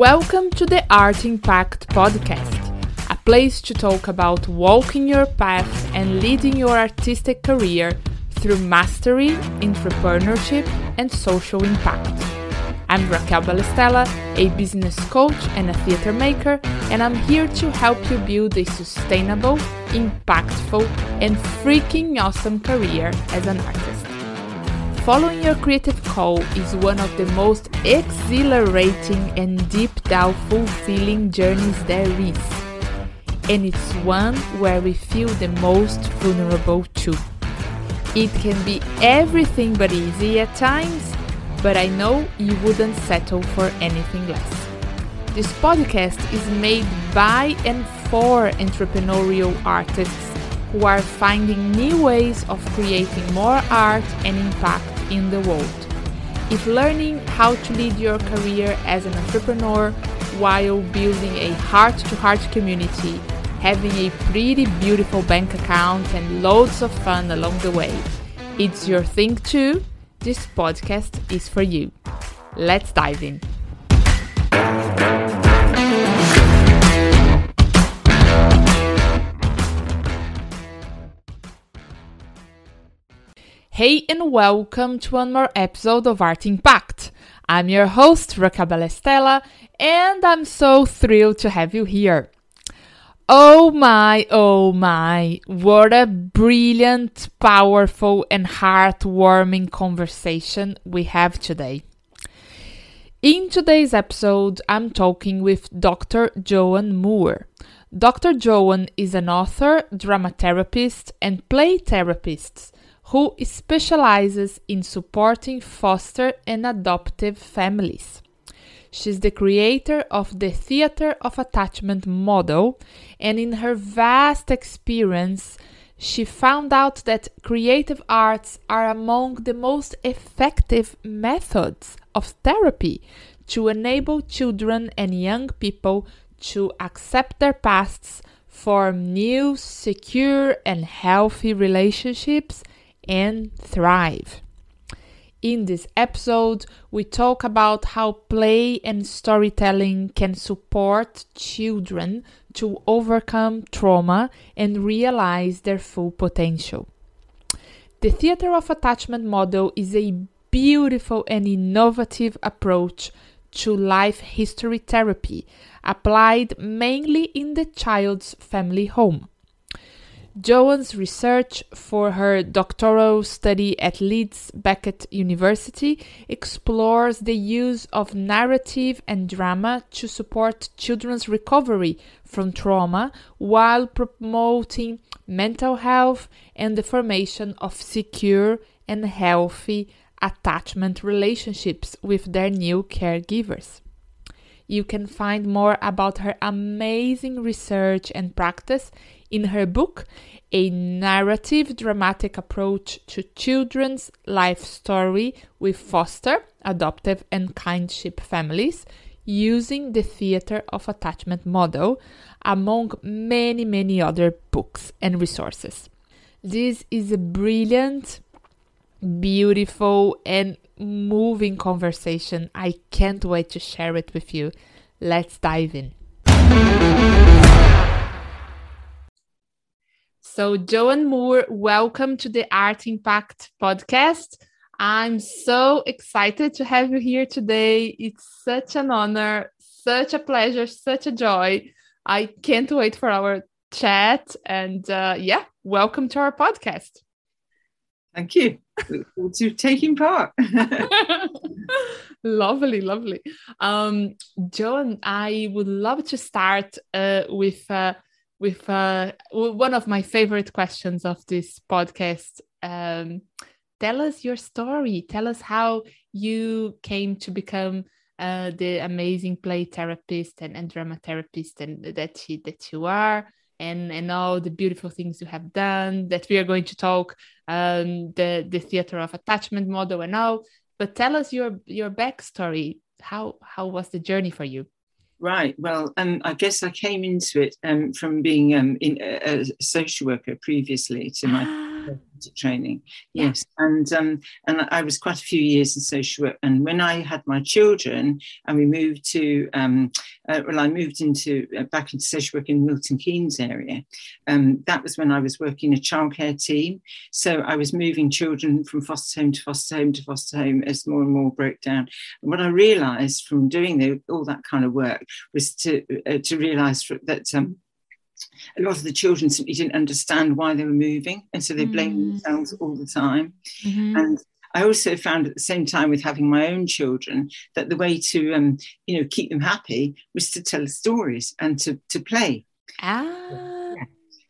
Welcome to the Art Impact podcast, a place to talk about walking your path and leading your artistic career through mastery, entrepreneurship, and social impact. I'm Raquel Balestella, a business coach and a theater maker, and I'm here to help you build a sustainable, impactful, and freaking awesome career as an artist. Following your creative call is one of the most exhilarating and deep down fulfilling journeys there is. And it's one where we feel the most vulnerable too. It can be everything but easy at times, but I know you wouldn't settle for anything less. This podcast is made by and for entrepreneurial artists who are finding new ways of creating more art and impact in the world. If learning how to lead your career as an entrepreneur while building a heart to heart community, having a pretty beautiful bank account, and loads of fun along the way, it's your thing too, this podcast is for you. Let's dive in. Hey and welcome to one more episode of Art Impact. I'm your host, Raquel Balestella, and I'm so thrilled to have you here. Oh my, oh my, what a brilliant, powerful, and heartwarming conversation we have today. In today's episode, I'm talking with Dr. Joan Moore. Dr. Joan is an author, dramatherapist, and play therapist who specializes in supporting foster and adoptive families. She's the creator of the Theater of Attachment model, and in her vast experience, she found out that creative arts are among the most effective methods of therapy to enable children and young people to accept their pasts, form new, secure, and healthy relationships, and thrive. In this episode, we talk about how play and storytelling can support children to overcome trauma and realize their full potential. The Theater of Attachment model is a beautiful and innovative approach to life history therapy applied mainly in the child's family home. Joan's research for her doctoral study at Leeds Beckett University explores the use of narrative and drama to support children's recovery from trauma while promoting mental health and the formation of secure and healthy attachment relationships with their new caregivers. You can find more about her amazing research and practice in her book, A Narrative Dramatic Approach to Children's Life Story with Foster, Adoptive, and Kinship Families, using the Theater of Attachment model, among many, many other books and resources. This is a brilliant, beautiful, and moving conversation. I can't wait to share it with you. Let's dive in. So, Joan Moore, welcome to the Art Impact podcast. I'm so excited to have you here today. It's such an honor, such a pleasure, such a joy. I can't wait for our chat. And uh, yeah, welcome to our podcast. Thank you. Look to taking part. lovely, lovely. Um, Joan, I would love to start uh, with uh, with uh, one of my favorite questions of this podcast. Um, tell us your story. Tell us how you came to become uh, the amazing play therapist and, and drama therapist and that you, that you are and and all the beautiful things you have done that we are going to talk um, the the theater of attachment model and all but tell us your your backstory how how was the journey for you right well um, i guess i came into it um, from being um, in a, a, social worker previously to my training. Yes, and um, and I was quite a few years in social work. And when I had my children, and we moved to um, uh, well, I moved into uh, back into social work in Milton Keynes area. Um, that was when I was working a childcare team. So I was moving children from foster home to foster home to foster home as more and more broke down. And what I realised from doing the, all that kind of work was to uh, to realise that. Um, a lot of the children simply didn't understand why they were moving, and so they blamed mm. themselves all the time. Mm-hmm. And I also found at the same time with having my own children that the way to um, you know keep them happy was to tell stories and to to play. Ah.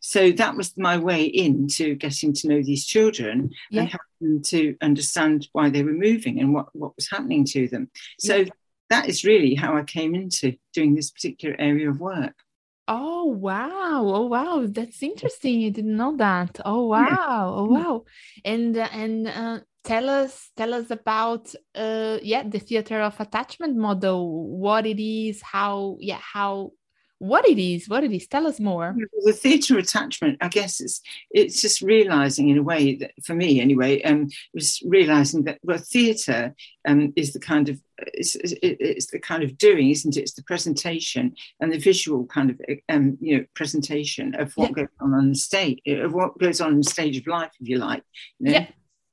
So that was my way into getting to know these children yeah. and helping them to understand why they were moving and what, what was happening to them. So yeah. that is really how I came into doing this particular area of work. Oh wow! Oh wow! That's interesting. I didn't know that. Oh wow! Oh wow! And uh, and uh, tell us tell us about uh yeah the theater of attachment model. What it is? How yeah how what it is what it is tell us more the theatre attachment i guess it's it's just realizing in a way that for me anyway um it was realizing that well theatre um is the kind of it's, it's the kind of doing isn't it it's the presentation and the visual kind of um you know presentation of what yeah. goes on on the stage of what goes on in the stage of life if you like you know? yeah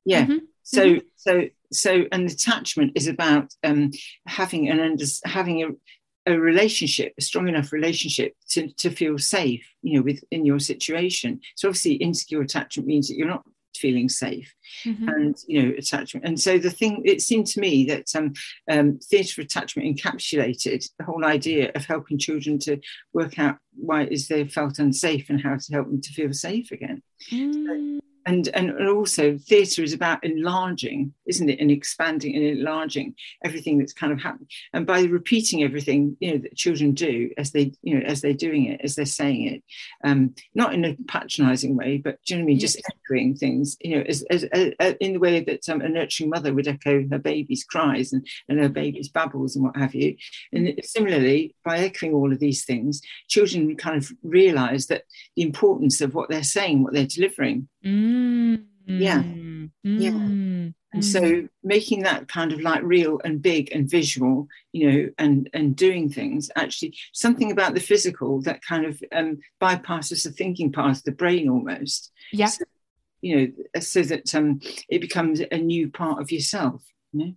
yeah mm-hmm. so mm-hmm. so so an attachment is about um having an under having a a relationship, a strong enough relationship to, to feel safe, you know, within your situation. So obviously insecure attachment means that you're not feeling safe mm-hmm. and you know attachment and so the thing it seemed to me that um, um, theatre attachment encapsulated the whole idea of helping children to work out why it is they felt unsafe and how to help them to feel safe again mm. so, and and also theatre is about enlarging isn't it? And expanding and enlarging everything that's kind of happening. And by repeating everything you know that children do as they you know as they're doing it as they're saying it um not in a patronizing way but do you know what i mean? Just echoing things you know as, as, as, as in the way that um, a nurturing mother would echo her baby's cries and, and her baby's babbles and what have you. And similarly by echoing all of these things children kind of realize that the importance of what they're saying what they're delivering. Mm. Yeah. Mm. Yeah. And mm. so making that kind of like real and big and visual, you know, and and doing things actually something about the physical that kind of um, bypasses the thinking part of the brain almost. Yeah. So, you know, so that um, it becomes a new part of yourself. You know?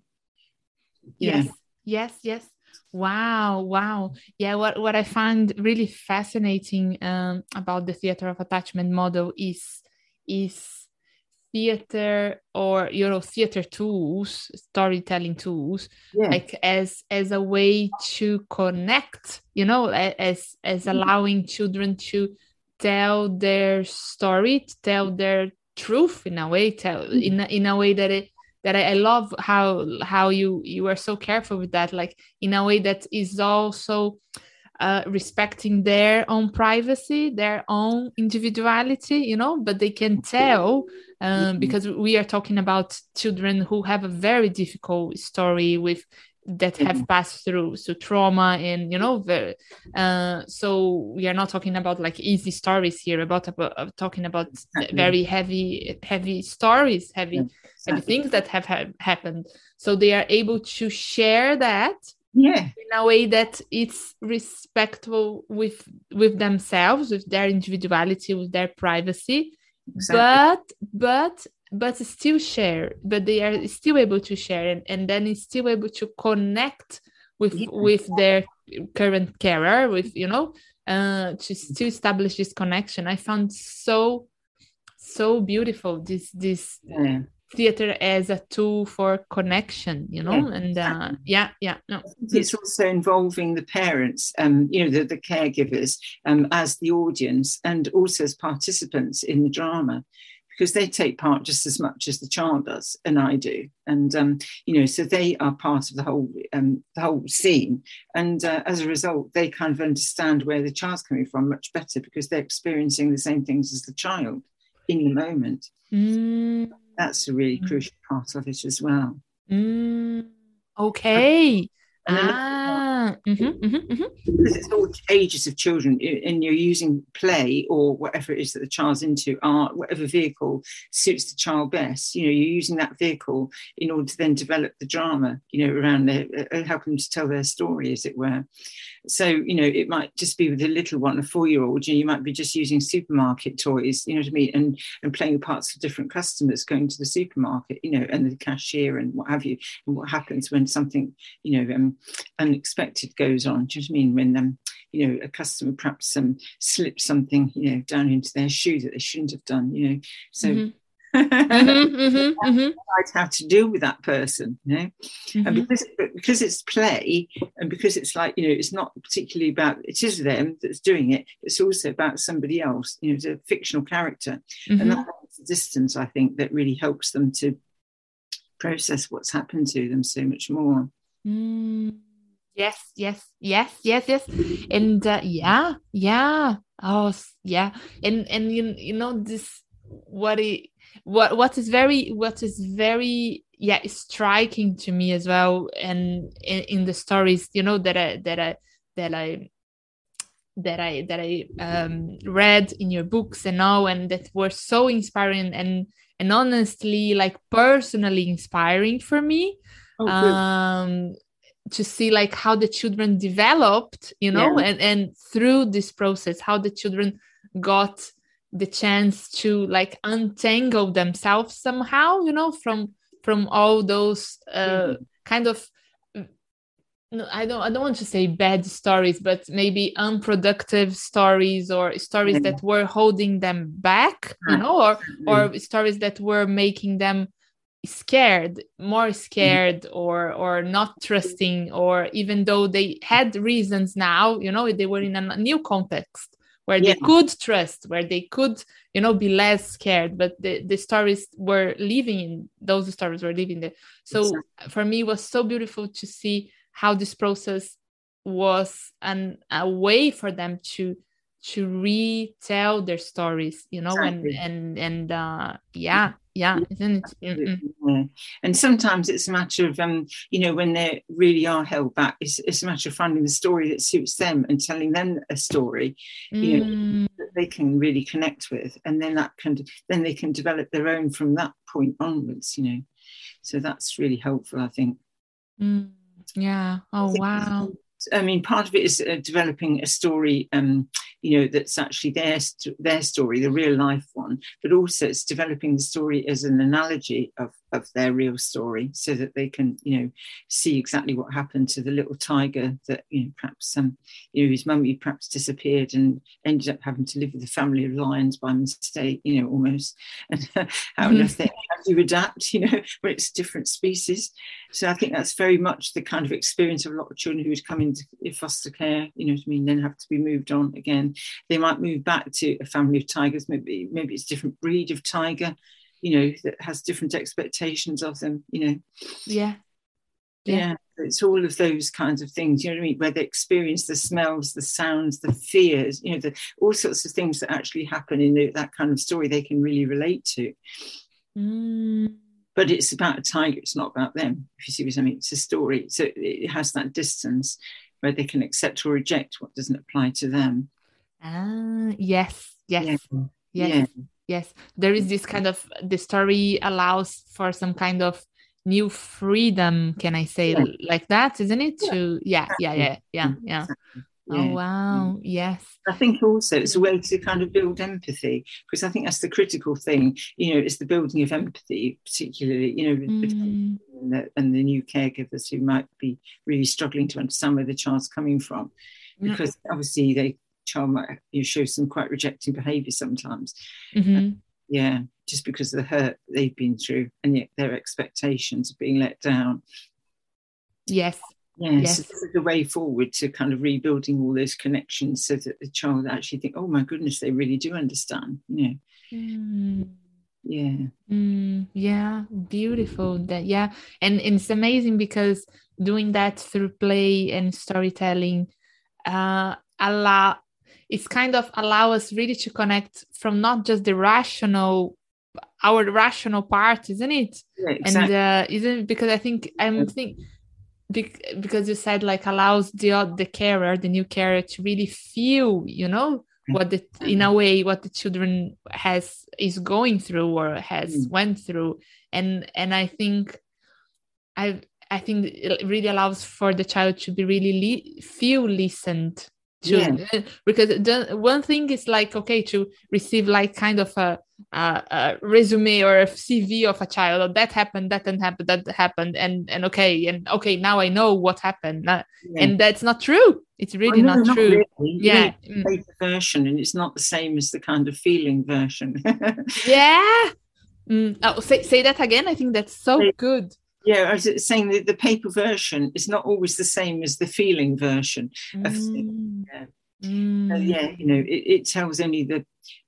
Yeah. Yes. Yes. Yes. Wow, wow. Yeah, what, what I find really fascinating um, about the theater of attachment model is is theater or you know theater tools storytelling tools yeah. like as as a way to connect you know as as mm-hmm. allowing children to tell their story to tell their truth in a way tell mm-hmm. in a, in a way that it that I, I love how how you you are so careful with that like in a way that is also uh, respecting their own privacy, their own individuality, you know, but they can tell um, because we are talking about children who have a very difficult story with that have mm-hmm. passed through so trauma and you know the uh, so we are not talking about like easy stories here about, about uh, talking about very heavy heavy stories heavy yeah, exactly. heavy things that have ha- happened so they are able to share that yeah in a way that it's respectful with with themselves with their individuality with their privacy exactly. but but but still share but they are still able to share and, and then it's still able to connect with yeah. with their current carer with you know uh to still establish this connection i found so so beautiful this this yeah theater as a tool for connection you know yeah, and uh, yeah yeah no. it's also involving the parents um you know the, the caregivers um as the audience and also as participants in the drama because they take part just as much as the child does and i do. And um you know so they are part of the whole um the whole scene. And uh, as a result they kind of understand where the child's coming from much better because they're experiencing the same things as the child in the moment. Mm that's a really mm. crucial part of it as well. Mm. Okay. And ah. Ah, mm-hmm, mm-hmm, mm-hmm. because it's all ages of children, and you're using play or whatever it is that the child's into, art, whatever vehicle suits the child best. You know, you're using that vehicle in order to then develop the drama. You know, around their, uh, help them to tell their story, as it were. So, you know, it might just be with a little one, a four-year-old. You know, you might be just using supermarket toys. You know what I mean, and and playing parts of different customers going to the supermarket. You know, and the cashier and what have you, and what happens when something you know um, unexpected goes on. Do you know what I mean? When um, you know a customer perhaps um, slips something you know down into their shoe that they shouldn't have done. You know, so. Mm-hmm. mm-hmm, mm-hmm, mm-hmm. how to deal with that person, you know, and mm-hmm. because because it's play and because it's like you know it's not particularly about it is them that's doing it. It's also about somebody else. You know, it's a fictional character, and mm-hmm. that's the distance I think that really helps them to process what's happened to them so much more. Mm, yes, yes, yes, yes, yes, and uh, yeah, yeah, oh yeah, and and you you know this what it what what is very what is very yeah striking to me as well and in, in the stories you know that I that I that I that I that I um, read in your books and all, and that were so inspiring and and honestly, like personally inspiring for me. Oh, um, to see like how the children developed, you know, yeah. and and through this process, how the children got the chance to like untangle themselves somehow, you know, from from all those uh, mm-hmm. kind of no, I don't I don't want to say bad stories, but maybe unproductive stories or stories yeah. that were holding them back, you know, or or stories that were making them scared, more mm-hmm. scared or or not trusting, or even though they had reasons now, you know, they were in a new context where yeah. they could trust, where they could, you know, be less scared. But the, the stories were living in those stories were living there. So exactly. for me it was so beautiful to see how this process was an a way for them to to retell their stories you know exactly. and and and uh yeah yeah isn't it yeah. and sometimes it's a matter of um you know when they really are held back it's, it's a matter of finding the story that suits them and telling them a story you know mm. that they can really connect with and then that can then they can develop their own from that point onwards you know so that's really helpful i think mm. Yeah. Oh, wow. I mean, part of it is uh, developing a story, um, you know, that's actually their their story, the real life one, but also it's developing the story as an analogy of of their real story, so that they can, you know, see exactly what happened to the little tiger that, you know, perhaps um, you know, his mummy perhaps disappeared and ended up having to live with a family of lions by mistake, you know, almost. And how mm-hmm. how do you adapt, you know, when it's a different species? So I think that's very much the kind of experience of a lot of children who would come into foster care, you know what I mean, then have to be moved on again. They might move back to a family of tigers, maybe maybe it's a different breed of tiger, you know, that has different expectations of them, you know. Yeah. Yeah. yeah. It's all of those kinds of things, you know what I mean, where they experience the smells, the sounds, the fears, you know, the, all sorts of things that actually happen in that kind of story they can really relate to. Mm but it's about a tiger it's not about them if you see what i mean it's a story so it has that distance where they can accept or reject what doesn't apply to them ah yes yes yeah. yes yeah. Yes there is this kind of the story allows for some kind of new freedom can i say yeah. like that isn't it to yeah yeah yeah yeah yeah Oh, yeah. Oh wow! Yes, I think also it's a way to kind of build empathy because I think that's the critical thing. You know, it's the building of empathy, particularly you know, mm. and, the, and, the, new caregivers who might be really struggling to understand where the child's coming from, because mm. obviously they child might you know, show some quite rejecting behaviour sometimes. Mm-hmm. Uh, yeah, just because of the hurt they've been through, and yet their expectations of being let down. Yes, Yes, yes. this is the way forward to kind of rebuilding all those connections so that the child actually think, oh my goodness, they really do understand. You know. Mm. Yeah. Mm, yeah, beautiful. That yeah, and, and it's amazing because doing that through play and storytelling, uh, allow it's kind of allow us really to connect from not just the rational our rational part isn't it? Yeah, exactly. and uh isn't because i think i'm think because you said like allows the the carer the new carer to really feel you know what the in a way what the children has is going through or has mm. went through. And and i think i i think it really allows for the child to be really feel listened yeah. because the, one thing is like okay to receive like kind of a, a, a, resume or a cv of a child oh, that happened that didn't happen that happened and and okay and okay now i know what happened uh, yeah. and that's not true it's really oh, no, not, not, true really. yeah mm. version and it's not the same as the kind of feeling version yeah mm. oh, say, say that again i think that's so good yeah, I was saying that the paper version is not always the same as the feeling version mm. of things. Yeah. Mm. So yeah, you know, it, it, tells only the.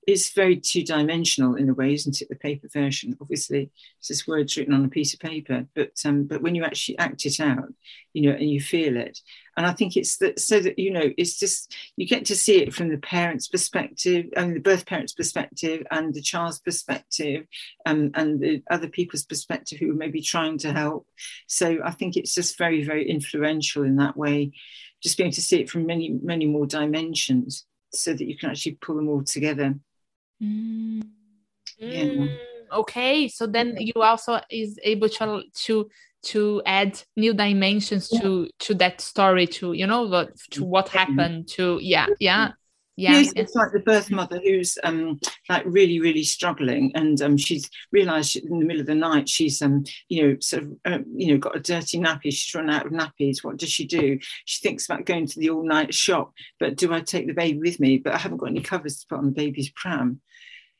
It's very two-dimensional in a way, isn't it? The paper version, obviously, it's just words written on a piece of paper. But um, but when you actually act it out, you know, and you feel it, and I think it's that so that you know, it's just you get to see it from the parent's perspective, I and the birth parent's perspective, and the child's perspective, um, and the other people's perspective who are maybe trying to help. So I think it's just very very influential in that way just being able to see it from many, many more dimensions so that you can actually pull them all together. Mm. Yeah. Okay, so then you also is able to to to add new dimensions to to that story, to you know, to what happened, to yeah, yeah yeah yes, it's like the birth mother who's um like really really struggling and um she's realized in the middle of the night she's um you know sort of uh, you know got a dirty nappy she's run out of nappies what does she do? She thinks about going to the all night shop but do i take the baby with me? But i haven't got any covers to put on the baby's pram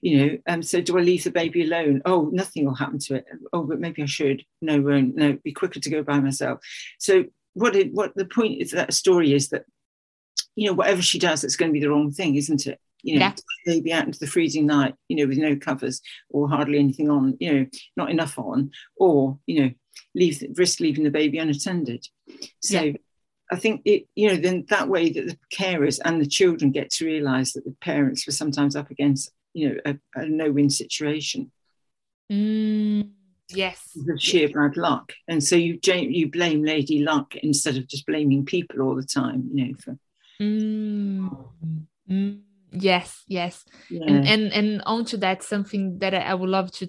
you know um so do i leave the baby alone oh nothing will happen to it oh but maybe i should no won't no be quicker to go by myself so what it, what the point is that story is that you know, whatever she does, it's going to be the wrong thing, isn't it? You know, yeah. maybe out into the freezing night, you know, with no covers or hardly anything on, you know, not enough on, or, you know, leave risk leaving the baby unattended. So yeah. I think it, you know, then that way that the carers and the children get to realise that the parents were sometimes up against, you know, a, a no-win situation. Mm, yes, of sheer bad luck, and so you you blame Lady Luck instead of just blaming people all the time, you know, for Mm. Mm. Yes, yes. Yeah. And and and onto that, something that I would love to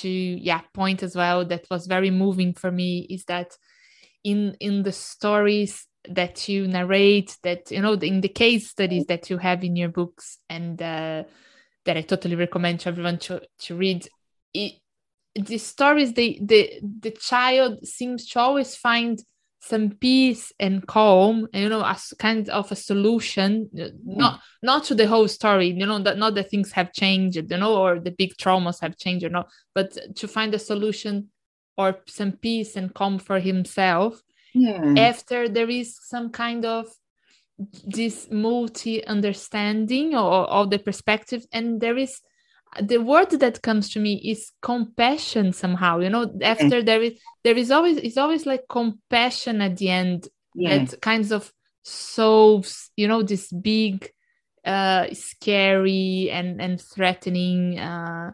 to yeah point as well that was very moving for me is that in in the stories that you narrate that you know in the case studies that you have in your books and uh, that I totally recommend to everyone to to read it the stories the the the child seems to always find some peace and calm and you know as kind of a solution hmm. not not to the whole story you know that not that things have changed you know or the big traumas have changed or not but to find a solution or some peace and calm for himself yeah. after there is some kind of this multi understanding or of the perspective and there is the word that comes to me is compassion somehow you know after there is there is always it's always like compassion at the end yeah. that kinds of solves you know this big uh scary and and threatening uh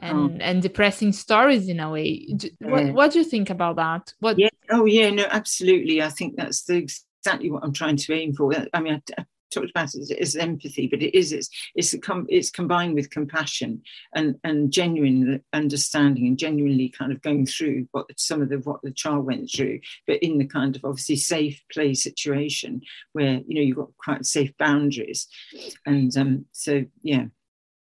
and oh. and depressing stories in a way. What, what do you think about that? What yeah. Oh yeah no absolutely. I think that's the exactly what i'm trying to aim for. I mean I, talked about it as empathy, but it is it's it's it's combined with compassion and and genuine understanding and genuinely kind of going through what some of the what the child went through, but in the kind of obviously safe play situation where you know you've got quite safe boundaries, and um, so yeah.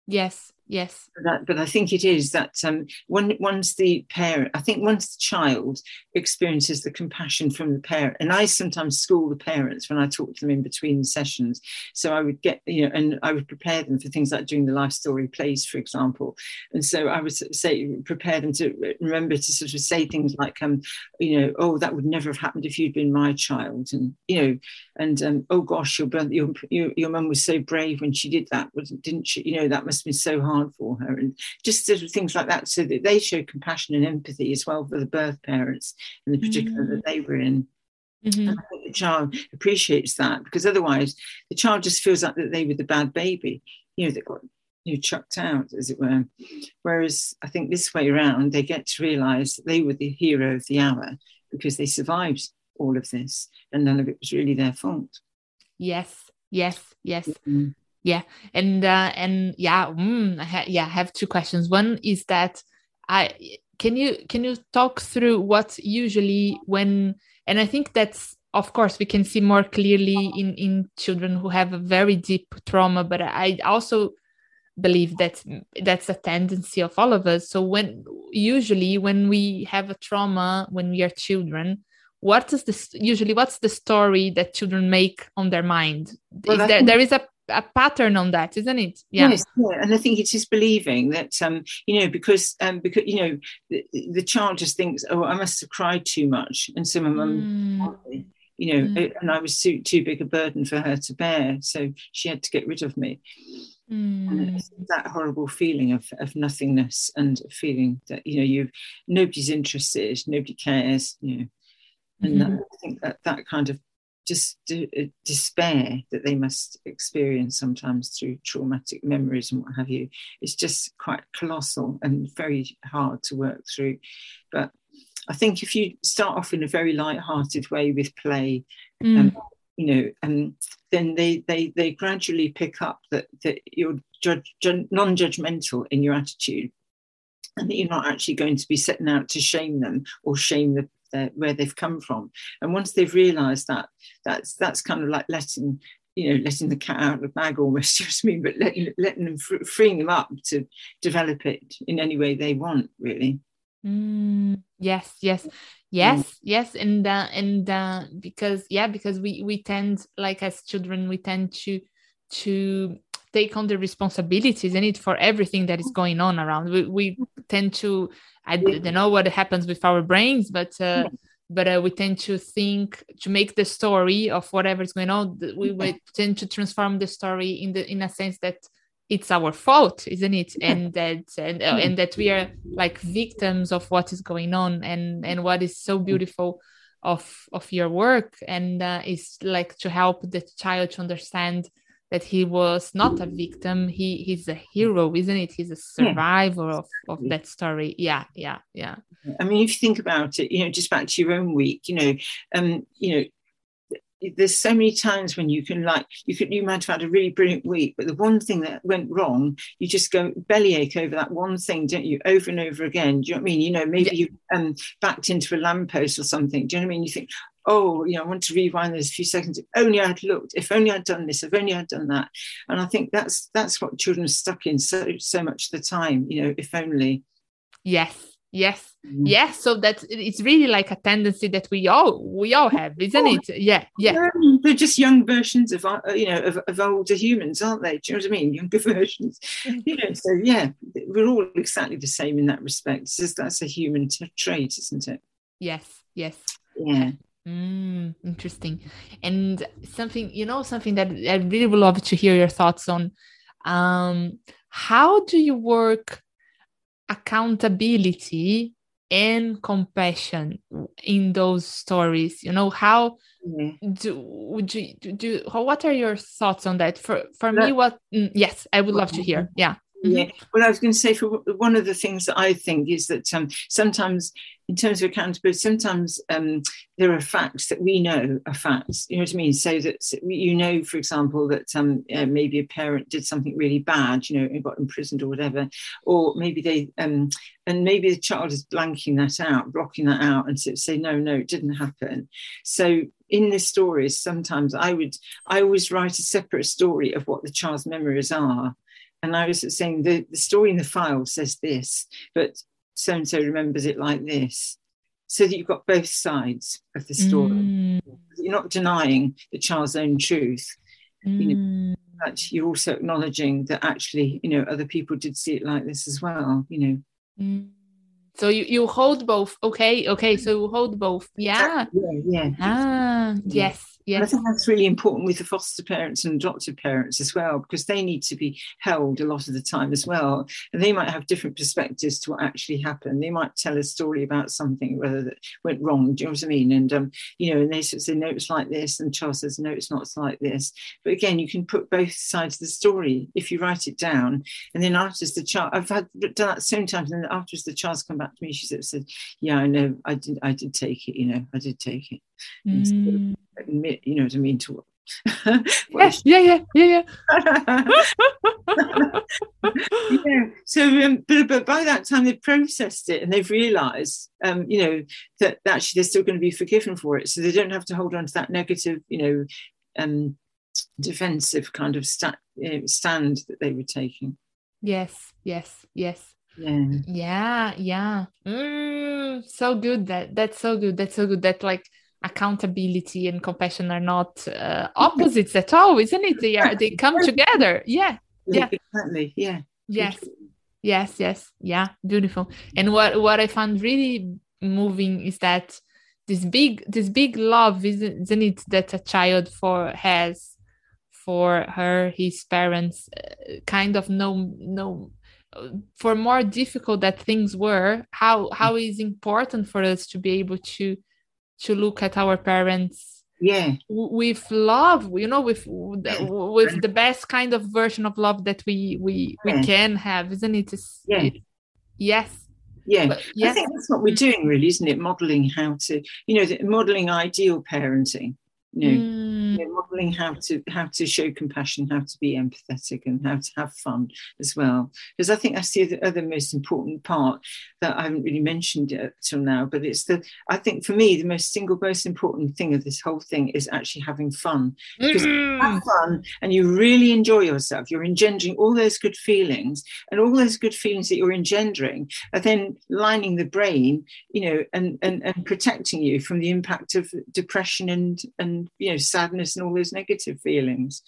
Yes, yes. But, but i think it is that um, when, once the parent i think once the child experiences the compassion from the parent and i sometimes school the parents when i talk to them in between sessions. So i would get you know and i would prepare them for things like doing the life story plays for example. And so i would say prepare them to remember to sort of say things like um you know oh that would never have happened if you'd been my child and you know and um, oh gosh your brother, your your, your mum was so brave when she did that didn't she? You know that must have been so hard hard for her, and just sort of things like that, so that they show compassion and empathy as well for the birth parents and the predicament mm-hmm. that they were in. Mm-hmm. And I think the child appreciates that because otherwise the child just feels like that they were the bad baby, you know, that got you know, chucked out, as it were. Whereas I think this way around, they get to realise that they were the hero of the hour because they survived all of this, and none of it was really their fault. Yes, yes, yes. Mm-hmm. Yeah, and uh, and yeah, mm, I ha- yeah, I have two questions. One is that I can you can you talk through what usually when and I think that's of course we can see more clearly in in children who have a very deep trauma, but I also believe that that's a tendency of all of us. So when usually when we have a trauma when we are children what is this usually what's the story that children make on their mind? Well, is there, there is a a pattern on that, isn't it? Yeah. Yes, yeah. and I think it is believing that um, you know because um, because you know the, the, child just thinks, oh, I must have cried too much, and so my mum, mm. you know, mm. and I was too too big a burden for her to bear, so she had to get rid of me. Mm. that horrible feeling of, of nothingness and feeling that you know you've nobody's interested, nobody cares, you know, and mm-hmm. that, I think that that kind of just uh, despair that they must experience sometimes through traumatic memories and what have you It's just quite colossal and very hard to work through. But I think if you start off in a very light-hearted way with play, mm. um, you know, and then they they they gradually pick up that that you're judge, non-judgmental in your attitude, and that you're not actually going to be setting out to shame them or shame the where they've come from. And once they've realised that, that's that's kind of like letting you know letting the cat out of the bag almost. You know what I mean? But letting letting them freeing them up to develop it in any way they want, really. Mm, yes, yes, yes, mm. yes, and uh, and uh, because yeah, because we we tend like as children we tend to to take on the responsibilities and it for everything that is going on around. We, we tend to I don't know what happens with our brains, but uh, but uh, we tend to think to make the story of whatever is going on. We, we tend to transform the story in the in a sense that it's our fault, isn't it? And that and uh, and that we are like victims of what is going on, and and what is so beautiful of of your work. And uh, is like to help the child to understand that he was not a victim. He he's a hero isn't it? He's a survivor yeah. of, of that story. Yeah yeah yeah. I mean if you think about it you know just back to your own week you know um you know there's so many times when you can like you could you might have had a really brilliant week but the one thing that went wrong you just go bellyache over that one thing don't you over and over again. Do you know what i mean? You know maybe yeah. you um backed into a lamppost or something. Do you know what i mean? You think oh, you know, I want to rewind those a few seconds. If only I'd looked, if only I'd done this, if only I'd done that. And I think that's that's what children are stuck in so so much of the time, you know, if only. Yes, yes, mm. yes. So that it's really like a tendency that we all we all have, isn't oh, it? Yeah, yeah. They're just young versions of uh, you know of, of older humans, aren't they? Do you know what I mean? Younger versions. you know, so yeah, we're all exactly the same in that respect. It's just that's a human t- trait, isn't it? Yes, yes. Yeah. Mm, interesting. And something, you know, something that I really would love to hear your thoughts on. Um, how do you work accountability and compassion in those stories? You know, how mm-hmm. do would you do, what are your thoughts on that? For for me, what mm, yes, I would love to hear. Yeah. Mm-hmm. Yeah. Well, I was going to say for one of the things that I think is that um, sometimes, in terms of accountability, sometimes um, there are facts that we know are facts. You know what I mean? So that you know, for example, that um, uh, maybe a parent did something really bad, you know, and got imprisoned or whatever, or maybe they um, and maybe the child is blanking that out, blocking that out, and say, no, no, it didn't happen. So in the stories, sometimes I would I always write a separate story of what the child's memories are and I was saying the, the story in the file says this, but so and so remembers it like this. So that you've got both sides of the story. Mm. You're not denying the child's own truth. Mm. You know, mm. but you're also acknowledging that actually, you know, other people did see it like this as well, you know. Mm. So you, you hold both. Okay, okay. So you hold both. Yeah. Yeah, yeah. Ah, yes. I think that's really important with the foster parents and adoptive parents as well, because they need to be held a lot of the time as well. And they might have different perspectives to what actually happened. They might tell a story about something, whether that went wrong. Do you know what I mean? And, um, you know, and they sort of say, no, it's like this. And Charles says, no, it's not like this. But again, you can put both sides of the story if you write it down. And then after the child, I've had done that so many times. And then after the child's come back to me, she sort of said, yeah, I know, I did, I did take it, you know, I did take it. Mm. admit, you know what I mean, to Yes, yeah, yeah, yeah, yeah. yeah. So, um, but, but by that time they've processed it and they've realised, um, you know, that, that actually they're still going to be forgiven for it. So they don't have to hold on to that negative, you know, um, defensive kind of sta- know, stand that they were taking. Yes, yes, yes. Yeah. Yeah, yeah. Mm, so good. That that's so good. That's so good. That like accountability and compassion are not uh, opposites at all, isn't it? They are. They come together. Yeah. Yeah. Exactly. Yeah. Yes. Yes. Yes. Yeah. Beautiful. And what what I found really moving is that this big this big love isn't, isn't it that a child for has for her his parents uh, kind of no no for more difficult that things were how how is important for us to be able to to look at our parents Yeah. with love you know with with the best kind of version of love that we we we Yeah. can have isn't it It's- Yeah. yes Yeah. but I yes think that's what we're doing, really, isn't it? Modeling how to, you know, modeling ideal parenting. You know, Mm, you know, modeling how to how to show compassion, how to be empathetic, and how to have fun as well. Because I think that's the other, other most important part that I haven't really mentioned yet till now. But it's the I think for me the most single most important thing of this whole thing is actually having fun. Because mm, Have fun, and you really enjoy yourself. You're engendering all those good feelings, and all those good feelings that you're engendering are then lining the brain, you know, and and and protecting you from the impact of depression and and you know sadness and all those negative feelings.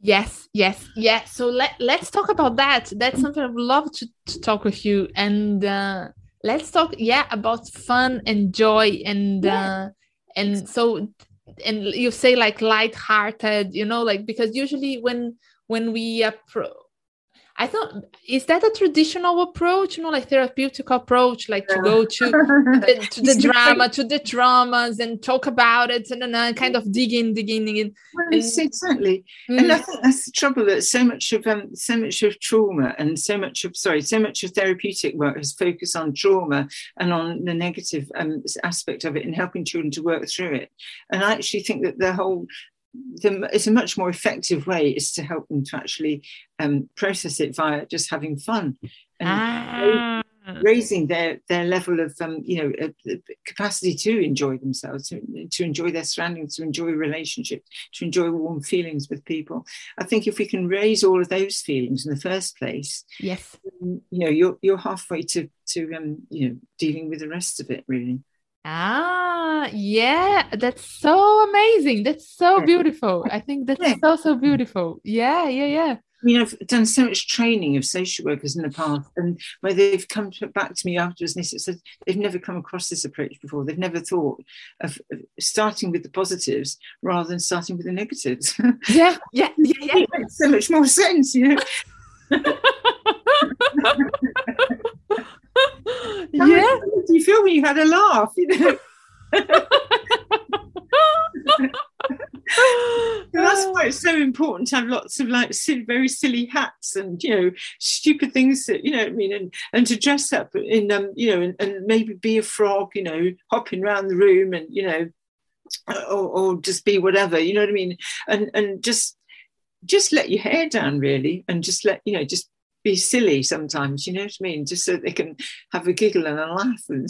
Yes, yes, yeah. So let let's talk about that. That's something I would love to, to talk with you. And uh, let's talk, yeah, about fun and joy and uh, and so and you say like light-hearted, you know, like because usually when when we appro I thought is that a traditional approach, you know, like therapeutic approach, like to go to the, to the drama, to the traumas and talk about it and then uh, kind of dig in, dig in, dig in. Well, exactly. Mm. And I think that's the trouble that so much of um, so much of trauma and so much of sorry, so much of therapeutic work has focused on trauma and on the negative um, aspect of it and helping children to work through it. And I actually think that the whole the, it's a much more effective way is to help them to actually um, process it via just having fun and Ah. raising their their level of um, you know uh, capacity to enjoy themselves to, to enjoy their surroundings to enjoy relationships to enjoy warm feelings with people i think if we can raise all of those feelings in the first place Yes. you know you're you're halfway to to um you know dealing with the rest of it really Ah, yeah, that's so amazing. That's so beautiful. I think that's Yeah. so, so beautiful. Yeah, yeah, yeah. I mean, I've done so much training of social workers in the past, and where they've come to, back to me afterwards and they said they've never come across this approach before. They've never thought of of starting with the positives rather than starting with the negatives. Yeah, yeah, yeah, yeah. it makes so much more sense, you know. Yeah. do you feel when you had a laugh? You know, that's why it's so important to have lots of like silly, very silly hats and you know stupid things that you know what I mean and and to dress up in um you know and, and maybe be a frog you know hopping around the room and you know or, or just be whatever you know what I mean and and just just let your hair down really and just let you know just be silly sometimes you know what I mean just so they can have a giggle and a laugh and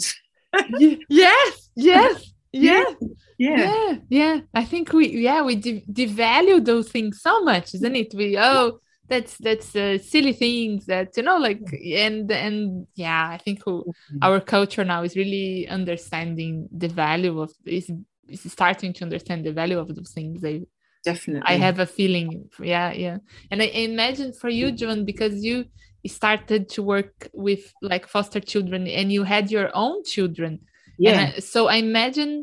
Ye- yes, yes, yeah, yeah yeah, yeah. I think we, yeah, we de- devalue those things so much, isn't it? We, oh, that's that's uh, silly things that you know, like, and and yeah, I think who, our culture now is really understanding the value of is is starting to understand the value of those things. They definitely I have a feeling. Yeah, yeah. And I imagine for you, mm. Joan, because you started to work with like foster children and you had your own children. yeah I- so I imagine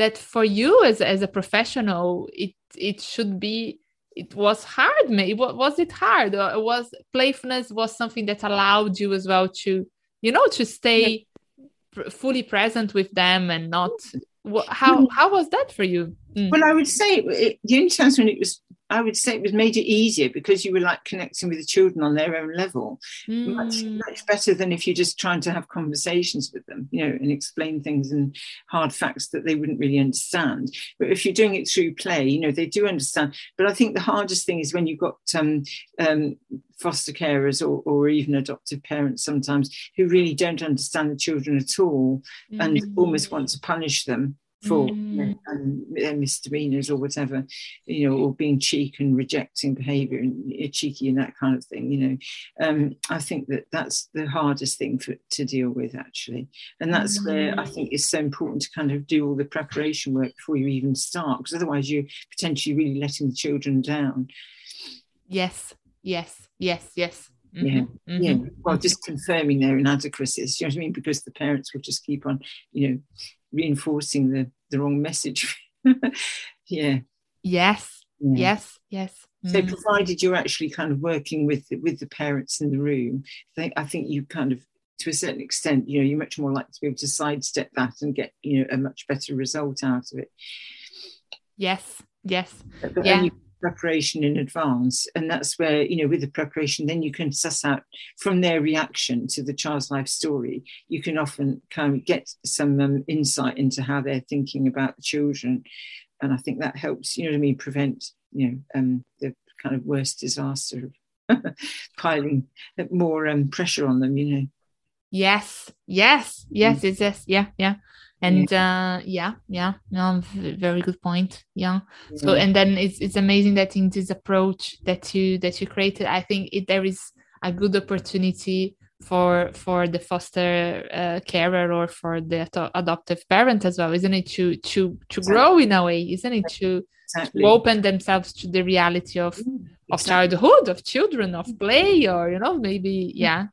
that for you as, as a professional, it it should be it was hard maybe was, it hard or was playfulness was something that allowed you as well to you know to stay pr- fully present with them and not how how was that for you Mm. Well, I would say it, the only times when it was I would say it was made it easier because you were like connecting with the children on their own level. Mm. Much, much better than if you're just trying to have conversations with them, you know, and explain things and hard facts that they wouldn't really understand. But if you're doing it through play, you know, they do understand. But I think the hardest thing is when you've got um, um, foster carers or, or even adoptive parents sometimes who really don't understand the children at all mm. and almost want to punish them for mm. and their misdemeanors or whatever, you know, or being cheek and rejecting behaviour and cheeky and that kind of thing. You know, um, I think that that's the hardest thing for to deal with actually, and that's mm. where I mm. think it's so important to kind of do all the preparation work before you even start, because otherwise you're potentially really letting the children down. Yes, yes, yes, yes. Mm-hmm. Yeah, mm-hmm. yeah. Well, just confirming their inadequacies. You know what I mean? Because the parents will just keep on, you know, reinforcing the the wrong message. yeah. Yes. Yeah. Yes. Yes. So, mm. provided you're actually kind of working with with the parents in the room, I think, I think you kind of, to a certain extent, you know, you're much more likely to be able to sidestep that and get, you know, a much better result out of it. Yes. Yes. But yeah preparation in advance and that's where you know with the preparation then you can suss out from their reaction to the child's life story you can often kind of get some um, insight into how they're thinking about the children. And i think that helps you know what i mean prevent you know um, the kind of worst disaster of piling more um, pressure on them you know. Yes yes yes mm. it's yes yeah yeah and yeah. uh yeah yeah no very good point yeah. so and then it's it's amazing that in this approach that you that you created i think it, there is a good opportunity for for the foster uh, carer or for the adoptive parent as well isn't it to to to exactly. grow in a way isn't it to, exactly. to open themselves to the reality of mm, of childhood of children of play or you know maybe yeah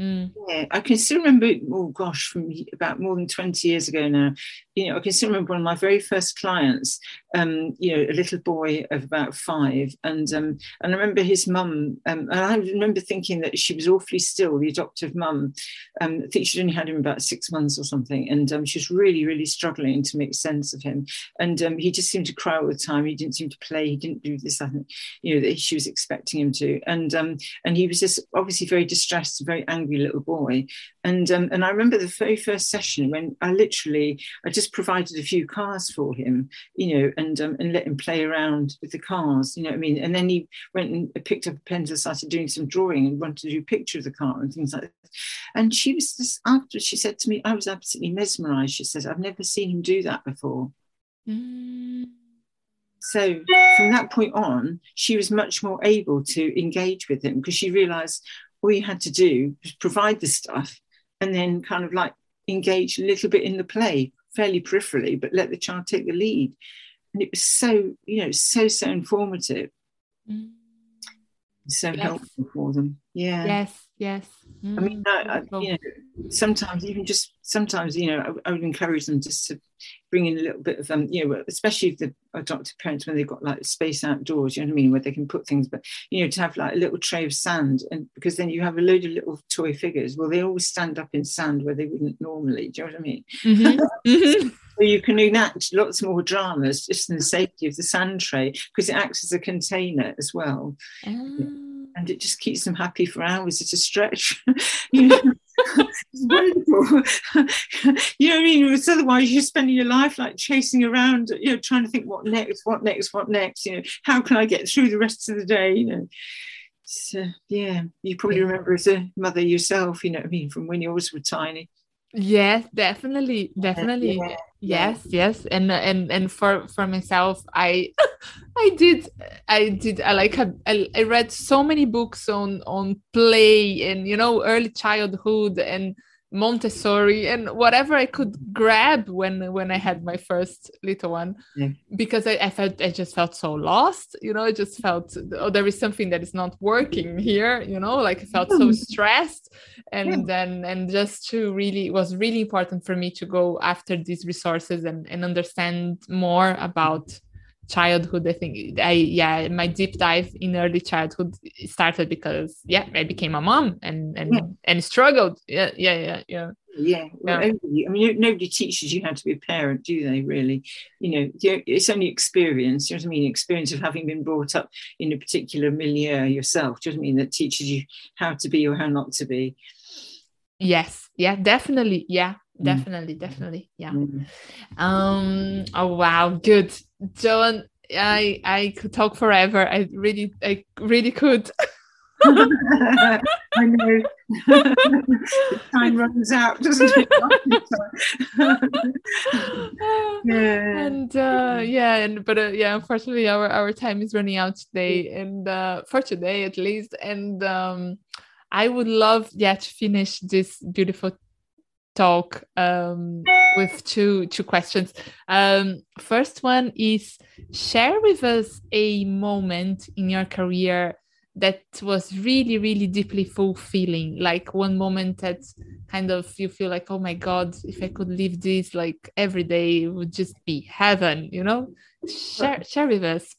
Mm. Yeah, I can still remember, oh gosh, from about more than 20 years ago now, you know, I can still remember one of my very first clients, um, you know, a little boy of about five. And um, and I remember his mum, um, and I remember thinking that she was awfully still, the adoptive mum. Um, I think she'd only had him about six months or something. And um, she was really, really struggling to make sense of him. And um, he just seemed to cry all the time. He didn't seem to play. He didn't do this, I think, you know, that she was expecting him to. And um, and he was just obviously very distressed, very angry little boy. And um, and I remember the very first session when I literally, I just provided a few cars for him, you know, and um, and let him play around with the cars, you know what I mean? And then he went and picked up a pencil, started doing some drawing and wanted to do a picture of the car and things like that. And she was just after she said to me, I was absolutely mesmerized. She says, I've never seen him do that before. Mm. So from that point on, she was much more able to engage with him because she realized all you had to do was provide the stuff and then kind of like engage a little bit in the play fairly peripherally, but let the child take the lead. And it was so, you know, so, so informative. Mm. So yes. helpful for them. Yeah. Yes, yes. Mm. I mean, I, I, you know, sometimes even just sometimes, you know, I, I, would encourage them just to bring in a little bit of, um, you know, especially if the adopted parents when they've got like space outdoors, you know what I mean, where they can put things, but you know, to have like a little tray of sand, and because then you have a load of little toy figures. Well, they always stand up in sand where they wouldn't normally. Do you know what I mean? Mm-hmm. mm-hmm. so you can enact lots more dramas just in the safety of the sand tray because it acts as a container as well. Um and it just keeps them happy for hours at a stretch. you know, it's wonderful. you know what I mean? It's otherwise you're spending your life like chasing around, you know, trying to think what next, what next, what next. You know, how can I get through the rest of the day? You know. So yeah, you probably remember as a mother yourself, you know what I mean, from when yours were tiny. Yes, definitely, definitely. Yeah, yes, yes, and and and for for myself, I I did I did I like I, I read so many books on on play and you know early childhood and Montessori and whatever I could grab when when I had my first little one yeah. because I, I, felt I just felt so lost you know I just felt oh there is something that is not working here you know like I felt so mm. stressed and yeah. then and just to really it was really important for me to go after these resources and, and understand more about childhood i think i yeah my deep dive in early childhood started because yeah i became a mom and and yeah. and struggled yeah yeah yeah yeah yeah, well, yeah. I mean, nobody teaches you how to be a parent, do they? Really, you know, it's only experience. You know what I mean? Experience of having been brought up in a particular milieu yourself. Do you know what I mean? That teaches you how to be or how not to be. Yes. Yeah. Definitely. Yeah. Mm. Definitely. Definitely. Yeah. Mm. Um. Oh wow. Good, Joan. I I could talk forever. I really I really could. I know. time runs out, doesn't it? yeah. And uh, yeah, and but uh, yeah, unfortunately, our our time is running out today, and uh, for today at least. And um, I would love, yeah, to finish this beautiful talk um, with two two questions. Um, first one is share with us a moment in your career that was really really deeply fulfilling like one moment that kind of you feel like oh my god if i could live this like every day it would just be heaven you know share share with us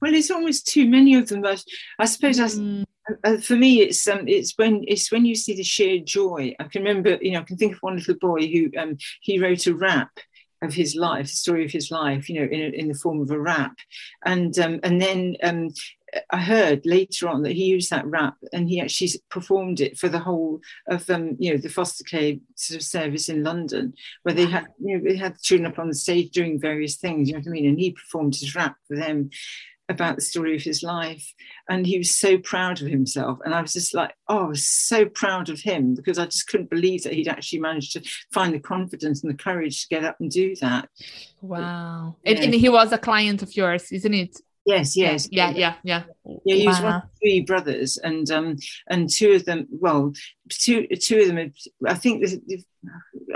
well it's almost too many of them but i suppose mm. Uh, for me it's um it's when it's when you see the sheer joy i can remember you know i can think of one little boy who um he wrote a rap of his life, the story of his life, you know, in, in the form of a rap, and um, and then um, I heard later on that he used that rap and he actually performed it for the whole of um, you know the foster care sort of service in London, where they had you know they had children up on the stage doing various things. You know what I mean? And he performed his rap for them about the story of his life, and he was so proud of himself. And I was just like, oh, I was so proud of him because I just couldn't believe that he'd actually managed to find the confidence and the courage to get up and do that. Wow! And, and he was a client of yours, isn't it? Yes, yes, yeah, yeah, yeah. Yeah, he was wow. one of three brothers, and um, and two of them. Well, two two of them. I think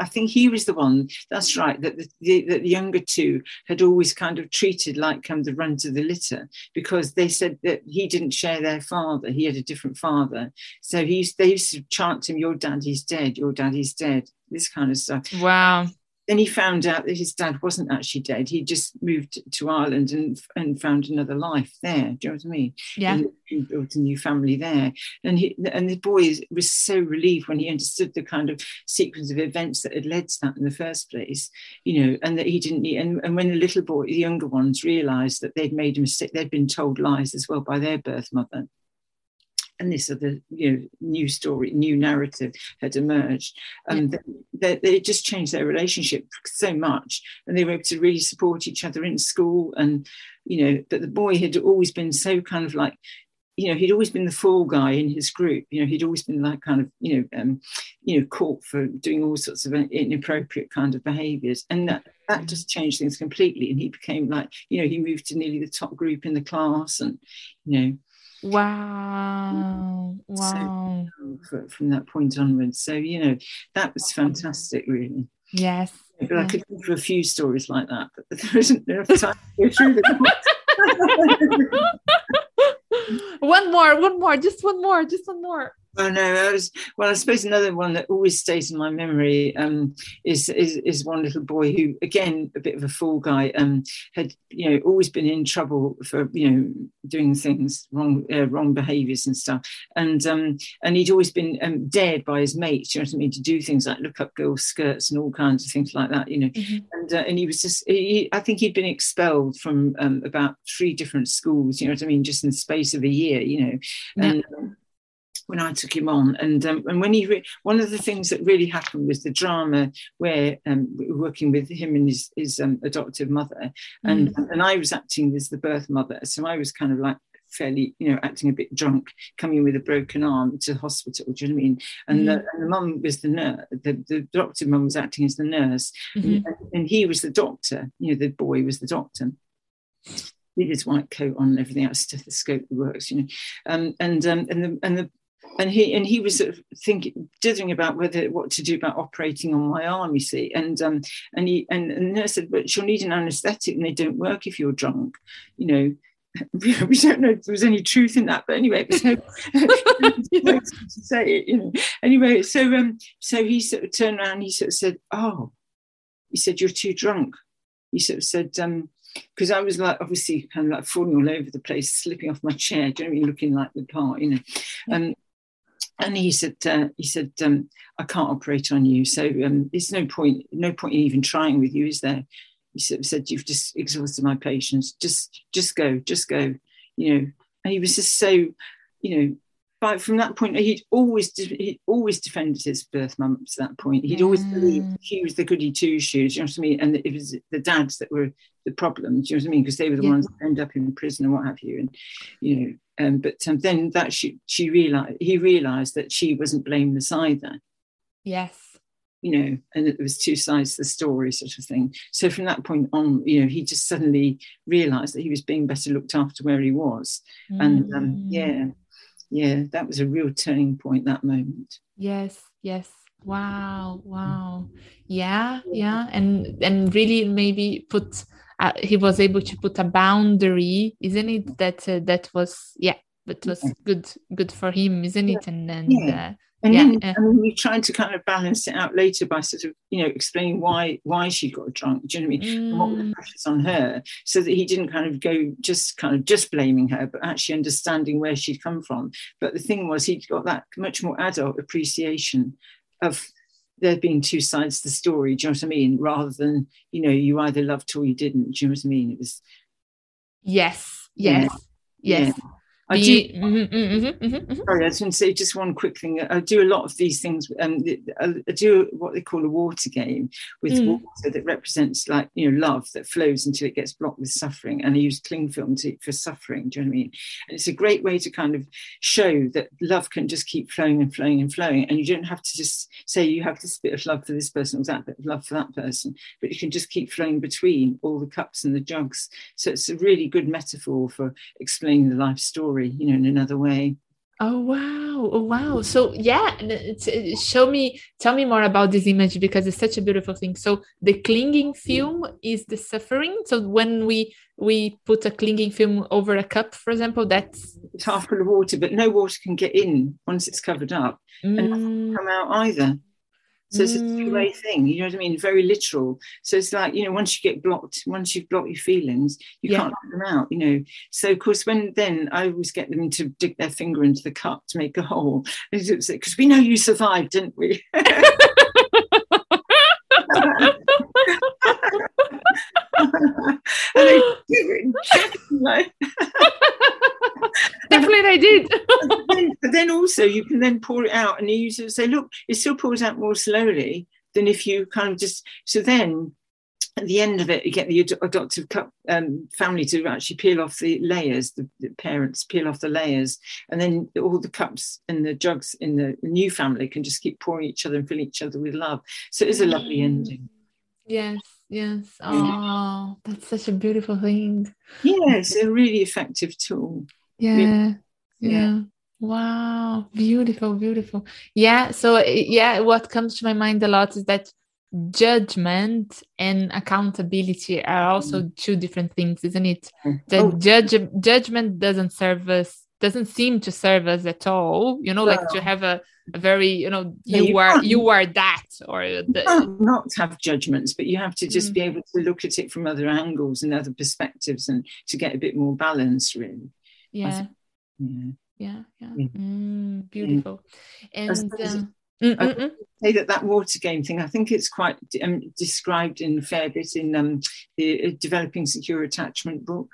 I think he was the one. That's right. That the, the, the younger two had always kind of treated like um, the runt of the litter because they said that he didn't share their father. He had a different father, so he used, they used to chant him, "Your daddy's dead. Your daddy's dead." This kind of stuff. Wow then he found out that his dad wasn't actually dead. He just moved to Ireland and and found another life there. Do you know what I mean? Yeah. And he built a new family there. And he and the boy was so relieved when he understood the kind of sequence of events that had led to that in the first place, you know, and that he didn't need and, and when the little boy, the younger ones realized that they'd made a mistake, they'd been told lies as well by their birth mother and this other you know new story new narrative had emerged and yeah. they, they, just changed their relationship so much and they were able to really support each other in school and you know but the boy had always been so kind of like you know he'd always been the fall guy in his group you know he'd always been like kind of you know um, you know caught for doing all sorts of inappropriate kind of behaviors and that that mm. just changed things completely and he became like you know he moved to nearly the top group in the class and you know Wow. Wow. So, oh, from that point onwards. So, you know, that was fantastic, really. Yes. But I could think of a few stories like that, but there isn't enough time to go through them. one more, one more, just one more, just one more. Oh no, was, well, I suppose another one that always stays in my memory um, is, is, is one little boy who, again, a bit of a fool guy, um, had you know always been in trouble for you know doing things wrong, uh, wrong behaviours and stuff, and um, and he'd always been um, dared by his mates, you know what I mean, to do things like look up girls' skirts and all kinds of things like that, you know, mm-hmm. and uh, and he was just, he, I think he'd been expelled from um, about three different schools, you know what I mean, just in the space of a year, you know, and. Yeah when I took him on. And um, and when he re- one of the things that really happened was the drama where um, we were working with him and his, his um, adoptive mother, and mm. and I was acting as the birth mother, so I was kind of like fairly, you know, acting a bit drunk, coming with a broken arm to the hospital. Do you know what I mean? And, mm the, and the mum was the nurse, the, the adoptive mum was acting as the nurse, mm-hmm. and, and, he was the doctor. You know, the boy was the doctor with his white coat on and everything else, stethoscope works, you know, um, and um, and the and the and he and he was sort of thinking dithering about whether what to do about operating on my arm you see. And um and he and, and the nurse said but she'll need an anesthetic and they don't work if you're drunk. You know we don't know if there was any truth in that but anyway it was no, to say it you know. Anyway so um so he sort of turned around he sort of said oh. He said you're too drunk. He sort of said um because I was like obviously kind of like falling all over the place, slipping off my chair, do you know what looking like the part, you know. Um, and he said, uh, he said, um, I can't operate on you, so um, there's no point, no point in even trying with you, is there? He said, said, you've just exhausted my patience. Just, just go, just go. You know, and he was just so, you know, but from that point, he'd always he'd always defended his birth mum to that point. He'd always believed he was the goody two shoes. You know what I mean? And it was the dads that were the problems. You know what I mean? Because they were the yeah. ones that end up in prison and what have you. And you know, um, but um, then that she she realized he realized that she wasn't blameless either. Yes. You know, and there was two sides to the story, sort of thing. So from that point on, you know, he just suddenly realised that he was being better looked after where he was, mm. and um, yeah, yeah, that was a real turning point. That moment. Yes. Yes. Wow. Wow. Yeah. Yeah. And and really maybe put uh, he was able to put a boundary isn't it that uh, that was yeah that was good good for him isn't it and then yeah. Uh, and yeah, then uh, we tried to kind of balance it out later by sort of, you know, explaining why why she got drunk. Do you know what I mean? Mm. And what were the mm. pressures on her, so that he didn't kind of go just kind of just blaming her, but actually understanding where she'd come from. But the thing was, he'd got that much more adult appreciation of there being two sides to the story. Do you know what I mean? Rather than you know, you either loved or you didn't. Do you know what I mean? It was. Yes. Yes. Yeah. Yes. Yeah. I do. Mm-hmm, mm-hmm, mm-hmm, sorry, I just want to say just one quick thing. I do a lot of these things. Um, I do what they call a water game with mm. water that represents like you know love that flows until it gets blocked with suffering, and I use cling film to, for suffering. Do you know what I mean? And it's a great way to kind of show that love can just keep flowing and flowing and flowing, and you don't have to just say you have this bit of love for this person or that bit of love for that person, but you can just keep flowing between all the cups and the jugs. So it's a really good metaphor for explaining the life story you know, in another way. Oh wow! Oh wow! So yeah, show me, tell me more about this image because it's such a beautiful thing. So the clinging film is the suffering. So when we we put a clinging film over a cup, for example, that's it's half full of water, but no water can get in once it's covered up, mm. and come out either. So it's a two-way mm. thing, you know what I mean? Very literal. So it's like, you know, once you get blocked, once you've blocked your feelings, you yeah. can't let them out, you know. So of course, when then I always get them to dig their finger into the cup to make a hole. Because we know you survived, didn't we? and do it Definitely, they did. but, then, but, then, also, you can then pour it out, and you use it. Say, look, it still pours out more slowly than if you kind of just. So then, at the end of it, you get the adoptive cup, um, family to actually peel off the layers. The, the, parents peel off the layers, and then all the cups and the jugs in the, the new family can just keep pouring each other and filling each other with love. So it is a lovely ending. Yes, yes. Oh, that's such a beautiful thing. Yeah, it's a really effective tool. Yeah, yeah. yeah. Wow, beautiful, beautiful. Yeah, so yeah, what comes to my mind a lot is that judgment and accountability are also mm. two different things, isn't it? The oh. judge judgment doesn't serve us doesn't seem to serve us at all you know like to have a, a very you know you, you are you are that or the, not have judgments but you have to just mm. be able to look at it from other angles and other perspectives and to get a bit more balance really yeah yeah yeah, yeah. Mm, beautiful and um, I say that that water game thing. I think it's quite um, described in a fair bit in um, the uh, developing secure attachment book.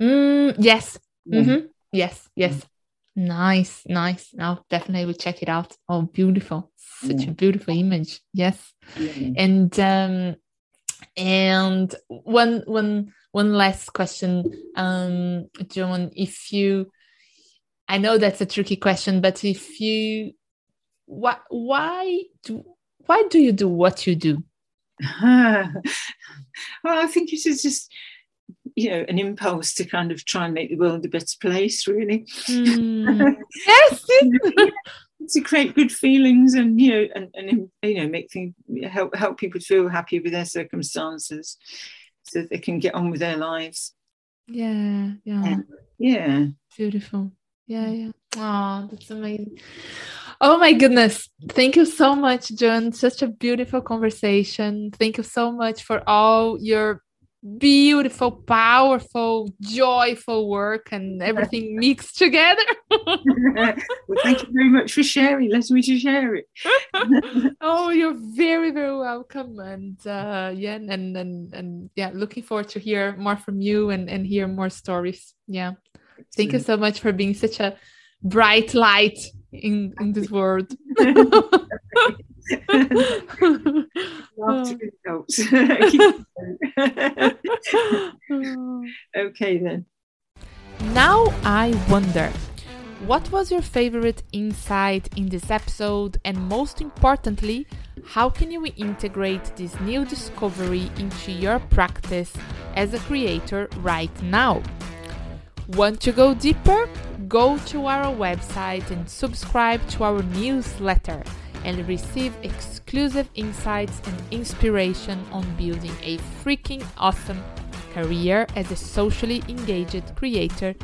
Mm, yes. Yeah. Mm-hmm. Yes, yes. Mm. Nice, nice. Now definitely will check it out. Oh, beautiful. Such yeah. a beautiful image. Yes. Yeah. And um and one one one last question. Um Joan, if you I know that's a tricky question, but if you why why do why do you do what you do? well, I think it is just you know an impulse to kind of try and make the world a better place really mm. yes to create good feelings and you know and, and you know make things help help people feel happy with their circumstances so that they can get on with their lives yeah yeah um, yeah beautiful yeah yeah oh that's amazing Oh my goodness. Thank you so much, Joan. Such a beautiful conversation. Thank you so much for all your beautiful, powerful, joyful work and everything mixed together. well, thank you very much for sharing. Let me to share it. oh, you're very, very welcome. And uh, yeah, and, and and yeah, looking forward to hear more from you and, and hear more stories. Yeah. Excellent. Thank you so much for being such a bright light in, in this world. okay then. Now I wonder, what was your favorite insight in this episode, and most importantly, how can you integrate this new discovery into your practice as a creator right now? Want to go deeper? Go to our website and subscribe to our newsletter and receive exclusive insights and inspiration on building a freaking awesome career as a socially engaged creator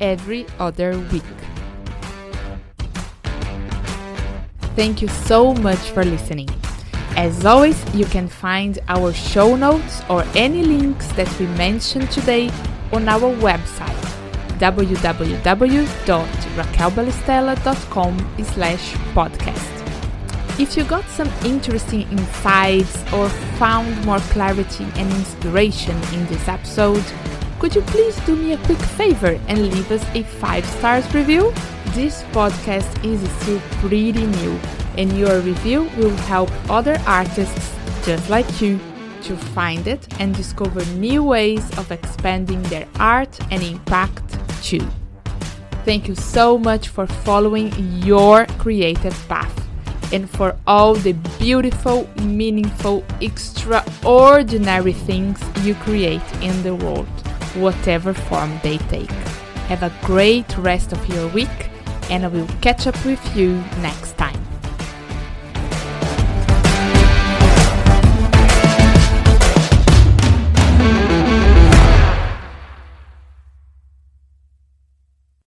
every other week. Thank you so much for listening. As always, you can find our show notes or any links that we mentioned today on our website www.raquelbalestella.com slash podcast. If you got some interesting insights or found more clarity and inspiration in this episode, could you please do me a quick favor and leave us a 5 stars review? This podcast is still pretty new, and your review will help other artists just like you to find it and discover new ways of expanding their art and impact too. Thank you so much for following your creative path and for all the beautiful, meaningful, extraordinary things you create in the world, whatever form they take. Have a great rest of your week, and I will catch up with you next